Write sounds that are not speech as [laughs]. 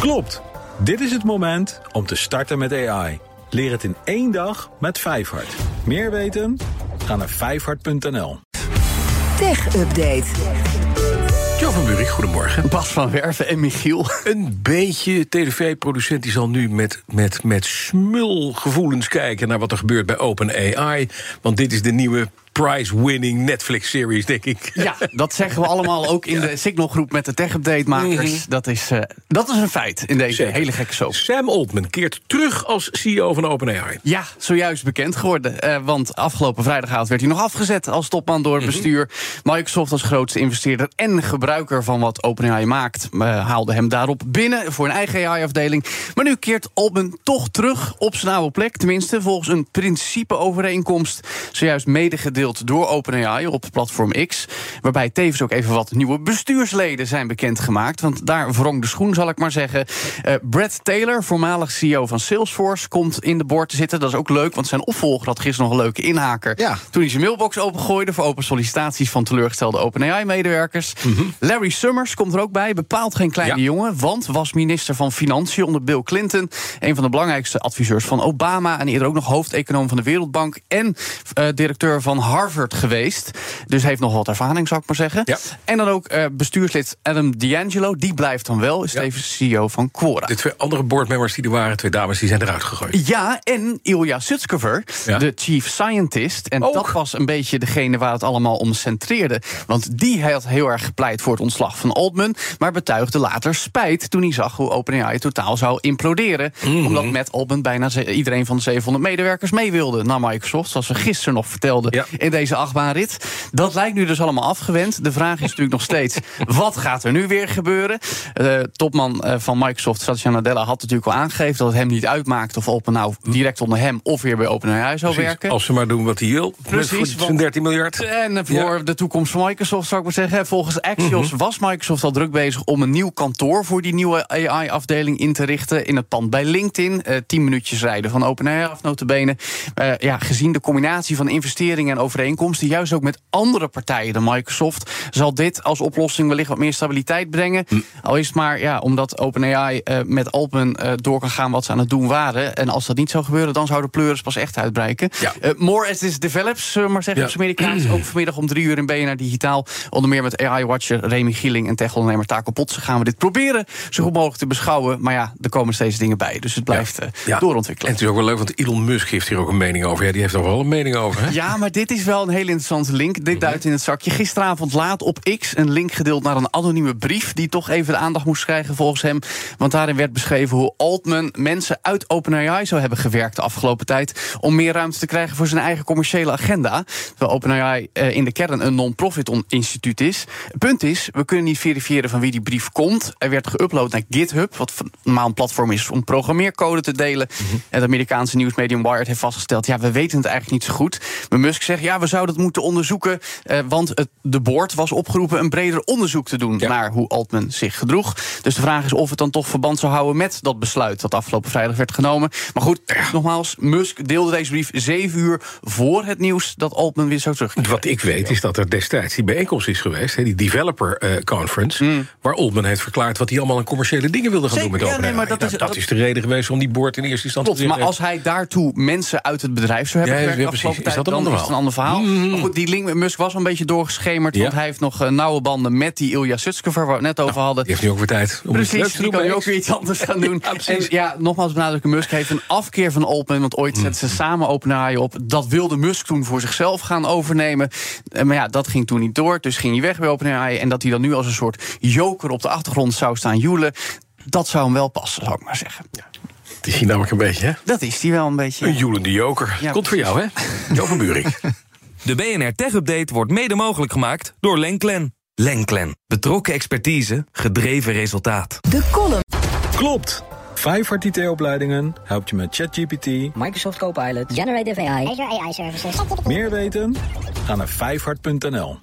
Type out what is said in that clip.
Klopt. Dit is het moment om te starten met AI. Leer het in één dag met Vijfhart. Meer weten? Ga naar vijfhart.nl. Tech Update. Jo van Buurik, goedemorgen. Bas van Werven en Michiel. Een beetje tv-producent die zal nu met, met, met smulgevoelens kijken... naar wat er gebeurt bij OpenAI. Want dit is de nieuwe prize-winning Netflix-series, denk ik. Ja, dat zeggen we allemaal ook in [laughs] de Signal-groep met de tech-update-makers. Mhm. dat, is, eh, dat is een feit in deze Zeker. hele gekke soap. Sam Altman keert terug als CEO van OpenAI. Ja, zojuist bekend geworden. Eh, want afgelopen vrijdagavond werd hij nog afgezet als topman door het Mhm. bestuur. Microsoft als grootste investeerder en gebruiker van wat OpenAI maakt... eh, haalde hem daarop binnen voor een eigen AI-afdeling. Maar nu keert Altman toch terug op zijn oude plek. Tenminste, volgens een principeovereenkomst... zojuist medegedeeld door OpenAI op platform X. Waarbij tevens ook even wat nieuwe bestuursleden zijn bekendgemaakt. Want daar wrong de schoen, zal ik maar zeggen. Eh, Brad Taylor, voormalig CEO van Salesforce... komt in de boord te zitten. Dat is ook leuk, want zijn opvolger had gisteren nog een leuke inhaker... Ja. toen hij zijn mailbox opengooide... voor open sollicitaties van teleurgestelde OpenAI-medewerkers. Larry Summers komt er ook bij, bepaald geen kleine Ja. jongen... want was minister van Financiën onder Bill Clinton... een van de belangrijkste adviseurs van Obama... en eerder ook nog hoofdeconoom van de Wereldbank... en eh, directeur van Harvard geweest. Dus heeft nog wat ervaring, zou ik maar zeggen. Ja. En dan ook eh, bestuurslid Adam D'Angelo, die blijft dan wel... is Ja. CEO van Quora. De twee andere boardmembers die er waren, twee dames, die zijn eruit gegooid. Ja, en Ilya Sutskever, Ja. de chief scientist. En Ook. dat was een beetje degene waar het allemaal om centreerde. Want die had heel erg gepleit voor het ontslag van Altman... maar betuigde later spijt toen hij zag hoe OpenAI totaal zou imploderen. Mhm. Omdat met Altman bijna iedereen van de 700 medewerkers mee wilde naar Microsoft... zoals we gisteren nog vertelden Ja. In deze achtbaanrit. Dat lijkt nu dus allemaal afgewend. De vraag is natuurlijk nog steeds, [laughs] wat gaat er nu weer gebeuren? De topman eh, van Microsoft, Satya Nadella, had natuurlijk al aangegeven... dat het hem niet uitmaakt of Open nou direct onder hem... of weer bij OpenAI zou Precies, werken. Als ze maar doen wat hij wil. Precies, zijn want- 13 miljard. En eh, voor Ja. de toekomst van Microsoft zou ik maar zeggen. Volgens Axios was Microsoft al druk bezig om een nieuw kantoor voor die nieuwe AI-afdeling in te richten. In het pand bij LinkedIn. Eh, tien minuutjes rijden van OpenAI af, notabene. Eh, ja, gezien de combinatie van investeringen en overeenkomsten, juist ook met andere partijen dan Microsoft, zal dit als oplossing wellicht wat meer stabiliteit brengen. Al is het maar ja, omdat OpenAI eh, met Altman eh, door kan gaan wat ze aan het doen waren. En als dat niet zou gebeuren, dan zou de pleuris pas echt uitbreken. Ja. Eh, more as this develops, zullen we maar zeggen, Ja. op Amerikaans. Ook vanmiddag om drie uur in BNR Digitaal. Onder meer met AI-watcher Remy Gieling en tech-ondernemer Taco Potsen gaan we dit proberen zo goed mogelijk te beschouwen. Maar ja, er komen steeds dingen bij. Dus het blijft Ja. En doorontwikkelen. het is ook wel leuk, want Elon Musk heeft hier ook een mening over. Ja, die heeft er wel een mening over, hè? Ja, maar dit is wel een hele interessante link. Dit duidt in het zakje. Gisteravond laat op X een link gedeeld naar een anonieme brief... die toch even de aandacht moest krijgen volgens hem. Want daarin werd beschreven hoe Altman mensen uit OpenAI zou hebben gewerkt... de afgelopen tijd om meer ruimte te krijgen voor zijn eigen commerciële agenda. Terwijl OpenAI eh, in de kern een non-profit on- instituut is. Het punt is, we kunnen niet verifiëren van wie die brief komt. Er werd geüpload naar GitHub, wat normaal een platform is om programmeercode te delen. En het Amerikaanse nieuwsmedium Wired heeft vastgesteld... ja, we weten het eigenlijk niet zo goed. Maar Musk zegt, ja, we zouden het moeten onderzoeken... Eh, want het, de board was opgeroepen een breder onderzoek te doen... Ja. naar hoe Altman zich gedroeg. Dus de vraag is of het dan toch verband zou houden... met dat besluit dat afgelopen vrijdag werd genomen. Maar goed, nogmaals, Musk deelde deze brief zeven uur... voor het nieuws dat Altman weer zou terugkeren. Wat ik weet is dat er destijds die bijeenkomst is geweest, die Developer eh, Conference, waar Altman heeft verklaard wat hij allemaal aan commerciële dingen wilde gaan Zeker, doen met ja, nee, OpenAI. dat Nou, is- dat dat- is de reden geweest om die board in eerste instantie te maar als hij daartoe mensen uit het bedrijf zou hebben Ja, gewerkt... ja, precies. Is dat een dan ander een verhaal? verhaal. Maar goed, die link met Musk was een beetje doorgeschemerd... Ja. want hij heeft nog eh, nauwe banden met die Ilya Sutskever... waar we het net over hadden. Die heeft nu ook weer tijd om iets leuks Precies, te die doen. kan nu bij ook weer iets anders gaan [laughs] doen. Ja, en ja, nogmaals benadrukken, Musk heeft een afkeer van Altman... want ooit zetten ze samen OpenAI op. Dat wilde Musk toen voor zichzelf gaan overnemen. Eh, Maar ja, dat ging toen niet door, dus ging hij weg bij OpenAI... en dat hij dan nu als een soort joker op de achtergrond zou staan joelen... dat zou hem wel passen, zou ik maar zeggen. Het is hier namelijk een beetje, hè? Dat is hij wel een beetje. Een joelende joker. Ja, Komt voor jou, hè? [laughs] Jo van Buurik. De BNR Tech Update wordt mede mogelijk gemaakt door Lenklen. Lenklen. Betrokken expertise, gedreven resultaat. De column Klopt. Vijfhart IT-opleidingen helpt je met ChatGPT. Microsoft Copilot. Generative AI. Azure AI Services. Meer weten? Ga naar vijfhart.nl.